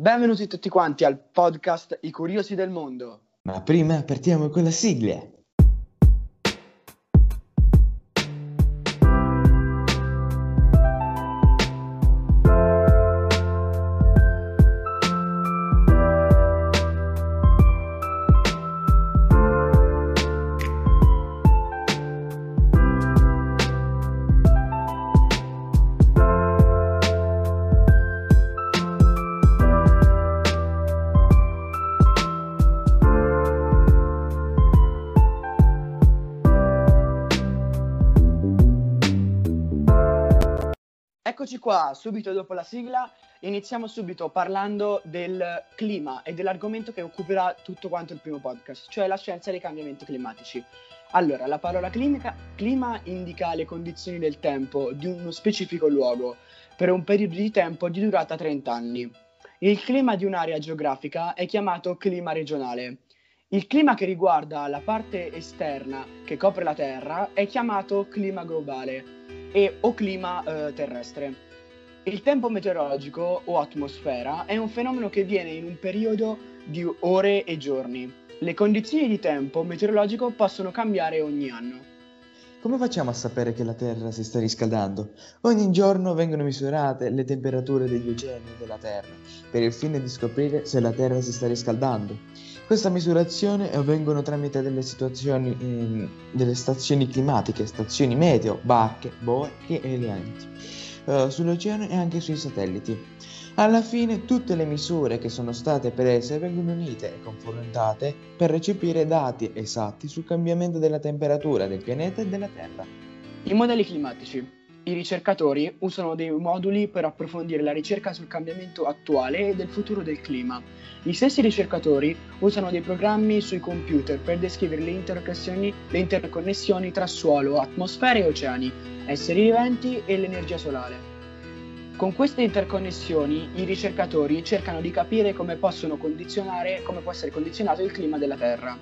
Benvenuti tutti quanti al podcast I Curiosi del Mondo. Ma prima partiamo con la sigla. Eccoci qua, subito dopo la sigla, iniziamo subito parlando del clima e dell'argomento che occuperà tutto quanto il primo podcast, cioè la scienza dei cambiamenti climatici. Allora, la parola climica, clima indica le condizioni del tempo di uno specifico luogo per un periodo di tempo di durata 30 anni. Il clima di un'area geografica è chiamato clima regionale. Il clima che riguarda la parte esterna che copre la Terra è chiamato clima globale e o clima eh, terrestre. Il tempo meteorologico o atmosfera è un fenomeno che viene in un periodo di ore e giorni. Le condizioni di tempo meteorologico possono cambiare ogni anno. Come facciamo a sapere che la Terra si sta riscaldando? Ogni giorno vengono misurate le temperature degli oceani della Terra per il fine di scoprire se la Terra si sta riscaldando. Questa misurazione avvengono tramite delle situazioni, eh, delle stazioni climatiche, stazioni meteo, barche, boe e alienti, eh, sull'oceano e anche sui satelliti. Alla fine tutte le misure che sono state prese vengono unite e confrontate per recepire dati esatti sul cambiamento della temperatura del pianeta e della Terra. I modelli climatici. I ricercatori usano dei moduli per approfondire la ricerca sul cambiamento attuale e del futuro del clima. Gli stessi ricercatori usano dei programmi sui computer per descrivere le interconnessioni, le interconnessioni tra suolo, atmosfera e oceani, esseri viventi e l'energia solare. Con queste interconnessioni i ricercatori cercano di capire come come può essere condizionato il clima della Terra.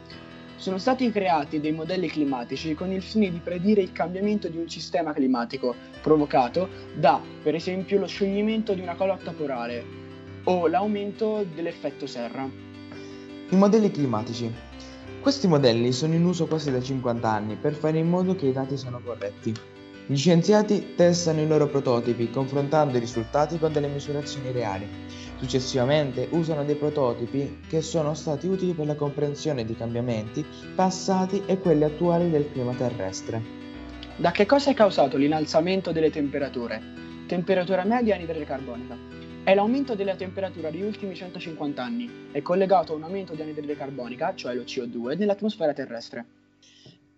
Sono stati creati dei modelli climatici con il fine di predire il cambiamento di un sistema climatico provocato da, per esempio, lo scioglimento di una calotta polare o l'aumento dell'effetto serra. I modelli climatici. Questi modelli sono in uso quasi da 50 anni per fare in modo che i dati siano corretti. Gli scienziati testano i loro prototipi confrontando i risultati con delle misurazioni reali. Successivamente usano dei prototipi che sono stati utili per la comprensione di cambiamenti passati e quelli attuali del clima terrestre. Da che cosa è causato l'innalzamento delle temperature? Temperatura media anidride carbonica. È l'aumento della temperatura degli ultimi 150 anni, è collegato a un aumento di anidride carbonica, cioè lo CO2, nell'atmosfera terrestre.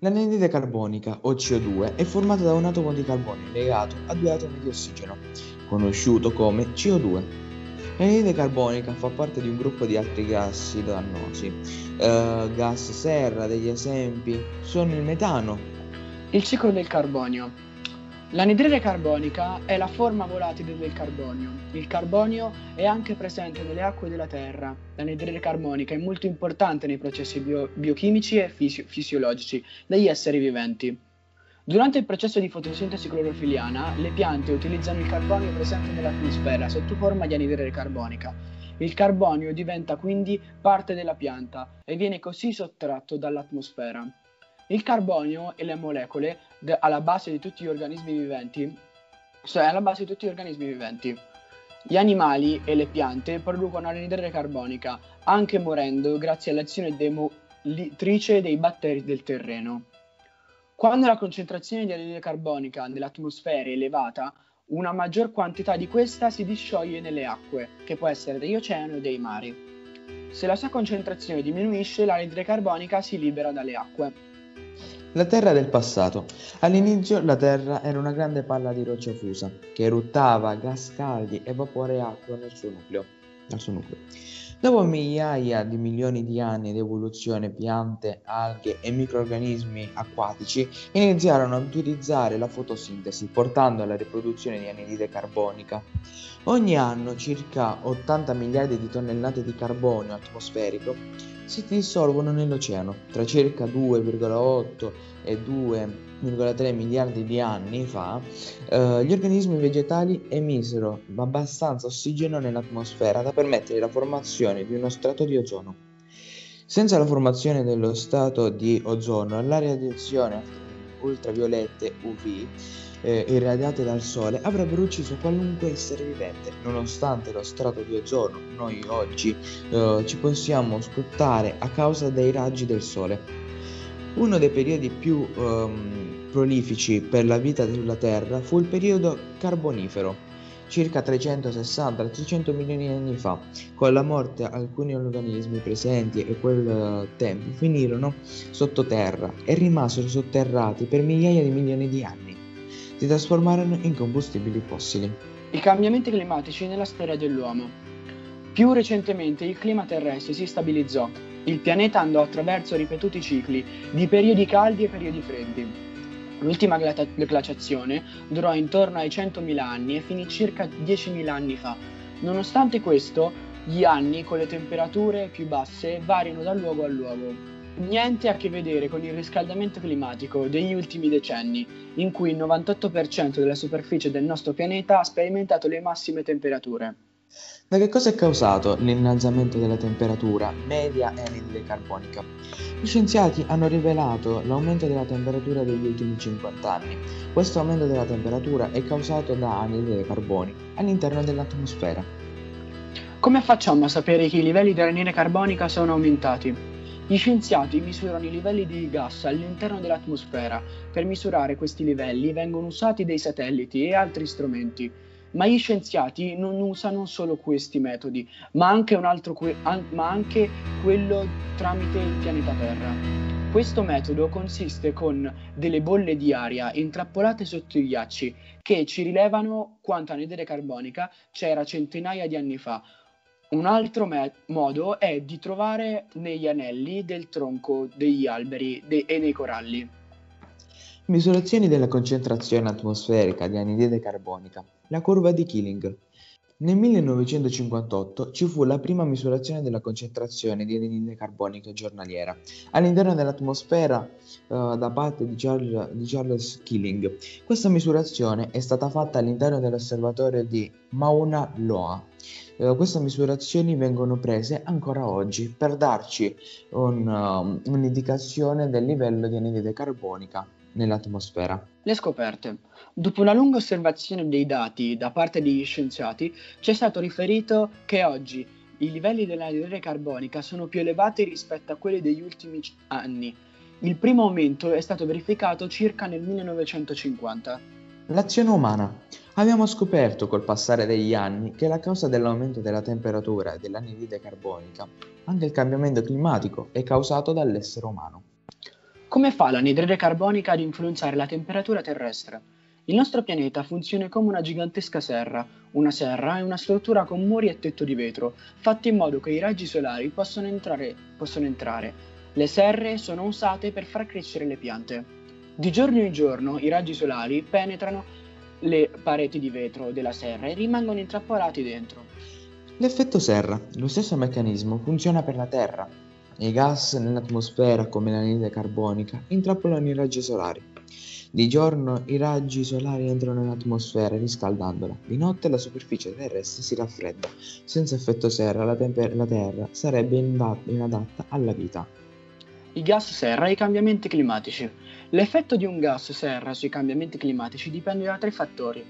L'anidride carbonica, o CO2, è formata da un atomo di carbonio legato a due atomi di ossigeno, conosciuto come CO2. L'anidride carbonica fa parte di un gruppo di altri gassi dannosi. Uh, gas serra, degli esempi, sono il metano. Il ciclo del carbonio. L'anidride carbonica è la forma volatile del carbonio. Il carbonio è anche presente nelle acque della Terra. L'anidride carbonica è molto importante nei processi bio- biochimici e fisi- fisiologici degli esseri viventi. Durante il processo di fotosintesi clorofiliana, le piante utilizzano il carbonio presente nell'atmosfera sotto forma di anidride carbonica. Il carbonio diventa quindi parte della pianta e viene così sottratto dall'atmosfera. Il carbonio e le molecole de- alla base di tutti gli organismi viventi, cioè alla base di tutti gli organismi viventi. Gli animali e le piante producono anidride carbonica, anche morendo grazie all'azione demolitrice dei batteri del terreno. Quando la concentrazione di anidride carbonica nell'atmosfera è elevata, una maggior quantità di questa si discioglie nelle acque, che può essere degli oceani o dei mari. Se la sua concentrazione diminuisce, l'anidride carbonica si libera dalle acque. La Terra del passato. All'inizio la Terra era una grande palla di roccia fusa, che eruttava gas caldi e vapore e acqua nel suo nucleo. Nel suo nucleo. Dopo migliaia di milioni di anni di evoluzione, piante, alghe e microrganismi acquatici iniziarono ad utilizzare la fotosintesi, portando alla riproduzione di anidride carbonica. Ogni anno circa 80 miliardi di tonnellate di carbonio atmosferico si dissolvono nell'oceano. Tra circa 2,8 e 2,3 miliardi di anni fa, eh, gli organismi vegetali emisero abbastanza ossigeno nell'atmosfera da permettere la formazione di uno strato di ozono. Senza la formazione dello strato di ozono, la radiazione ultraviolette UV eh, irradiate dal Sole avrebbero ucciso qualunque essere vivente. Nonostante lo strato di ozono, noi oggi eh, ci possiamo scottare a causa dei raggi del Sole. Uno dei periodi più ehm, prolifici per la vita sulla Terra fu il periodo carbonifero, circa 360-300 milioni di anni fa. Con la morte alcuni organismi presenti a quel eh, tempo finirono sottoterra e rimasero sotterrati per migliaia di milioni di anni si trasformarono in combustibili fossili. I cambiamenti climatici nella storia dell'uomo. Più recentemente il clima terrestre si stabilizzò. Il pianeta andò attraverso ripetuti cicli di periodi caldi e periodi freddi. L'ultima glaciazione durò intorno ai 100.000 anni e finì circa 10.000 anni fa. Nonostante questo, gli anni con le temperature più basse variano da luogo a luogo niente a che vedere con il riscaldamento climatico degli ultimi decenni, in cui il 98% della superficie del nostro pianeta ha sperimentato le massime temperature. Da che cosa è causato l'innalzamento della temperatura media e anidride carbonica? Gli scienziati hanno rivelato l'aumento della temperatura degli ultimi 50 anni. Questo aumento della temperatura è causato da anidride carbonica all'interno dell'atmosfera. Come facciamo a sapere che i livelli di anidride carbonica sono aumentati? Gli scienziati misurano i livelli di gas all'interno dell'atmosfera. Per misurare questi livelli vengono usati dei satelliti e altri strumenti. Ma gli scienziati non usano solo questi metodi, ma anche, que- an- ma anche quello tramite il pianeta Terra. Questo metodo consiste con delle bolle di aria intrappolate sotto i ghiacci che ci rilevano quanta anidride carbonica c'era centinaia di anni fa, un altro me- modo è di trovare negli anelli del tronco degli alberi de- e nei coralli. Misurazioni della concentrazione atmosferica di anidride carbonica. La curva di Killing. Nel 1958 ci fu la prima misurazione della concentrazione di anidride carbonica giornaliera all'interno dell'atmosfera uh, da parte di Charles, di Charles Killing. Questa misurazione è stata fatta all'interno dell'osservatorio di Mauna Loa eh, queste misurazioni vengono prese ancora oggi per darci un, uh, un'indicazione del livello di anidride carbonica nell'atmosfera. Le scoperte. Dopo una lunga osservazione dei dati da parte degli scienziati, ci è stato riferito che oggi i livelli dell'anidride carbonica sono più elevati rispetto a quelli degli ultimi anni. Il primo aumento è stato verificato circa nel 1950. L'azione umana. Abbiamo scoperto col passare degli anni che la causa dell'aumento della temperatura e dell'anidride carbonica, anche il cambiamento climatico, è causato dall'essere umano. Come fa l'anidride carbonica ad influenzare la temperatura terrestre? Il nostro pianeta funziona come una gigantesca serra. Una serra è una struttura con muri e tetto di vetro, fatti in modo che i raggi solari possano entrare. Possano entrare. Le serre sono usate per far crescere le piante. Di giorno in giorno i raggi solari penetrano le pareti di vetro della serra e rimangono intrappolati dentro. L'effetto serra, lo stesso meccanismo, funziona per la Terra. I gas nell'atmosfera, come l'anidride carbonica, intrappolano i raggi solari. Di giorno i raggi solari entrano nell'atmosfera riscaldandola, di notte la superficie terrestre si raffredda. Senza effetto serra la, temper- la Terra sarebbe inadatta alla vita. I gas serra e i cambiamenti climatici. L'effetto di un gas serra sui cambiamenti climatici dipende da tre fattori.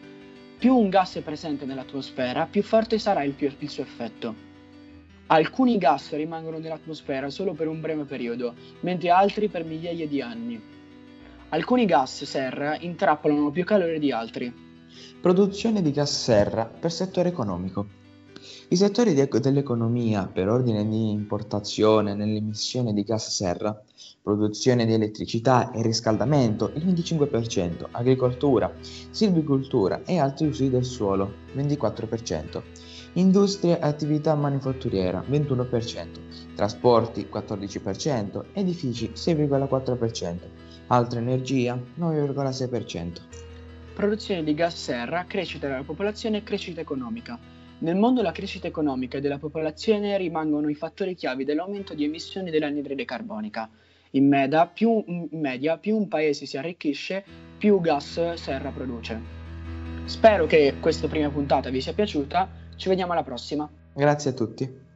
Più un gas è presente nell'atmosfera, più forte sarà il, più, il suo effetto. Alcuni gas rimangono nell'atmosfera solo per un breve periodo, mentre altri per migliaia di anni. Alcuni gas serra intrappolano più calore di altri. Produzione di gas serra per settore economico. I settori dell'economia per ordine di importazione nell'emissione di gas serra, produzione di elettricità e riscaldamento il 25%, agricoltura, silvicoltura e altri usi del suolo 24%, industria e attività manifatturiera 21%, trasporti 14%, edifici 6,4%, altra energia 9,6%. produzione di gas serra, crescita della popolazione e crescita economica. Nel mondo la crescita economica e della popolazione rimangono i fattori chiavi dell'aumento di emissioni dell'anidride carbonica. In media, più, in media, più un paese si arricchisce, più gas serra produce. Spero che questa prima puntata vi sia piaciuta, ci vediamo alla prossima. Grazie a tutti.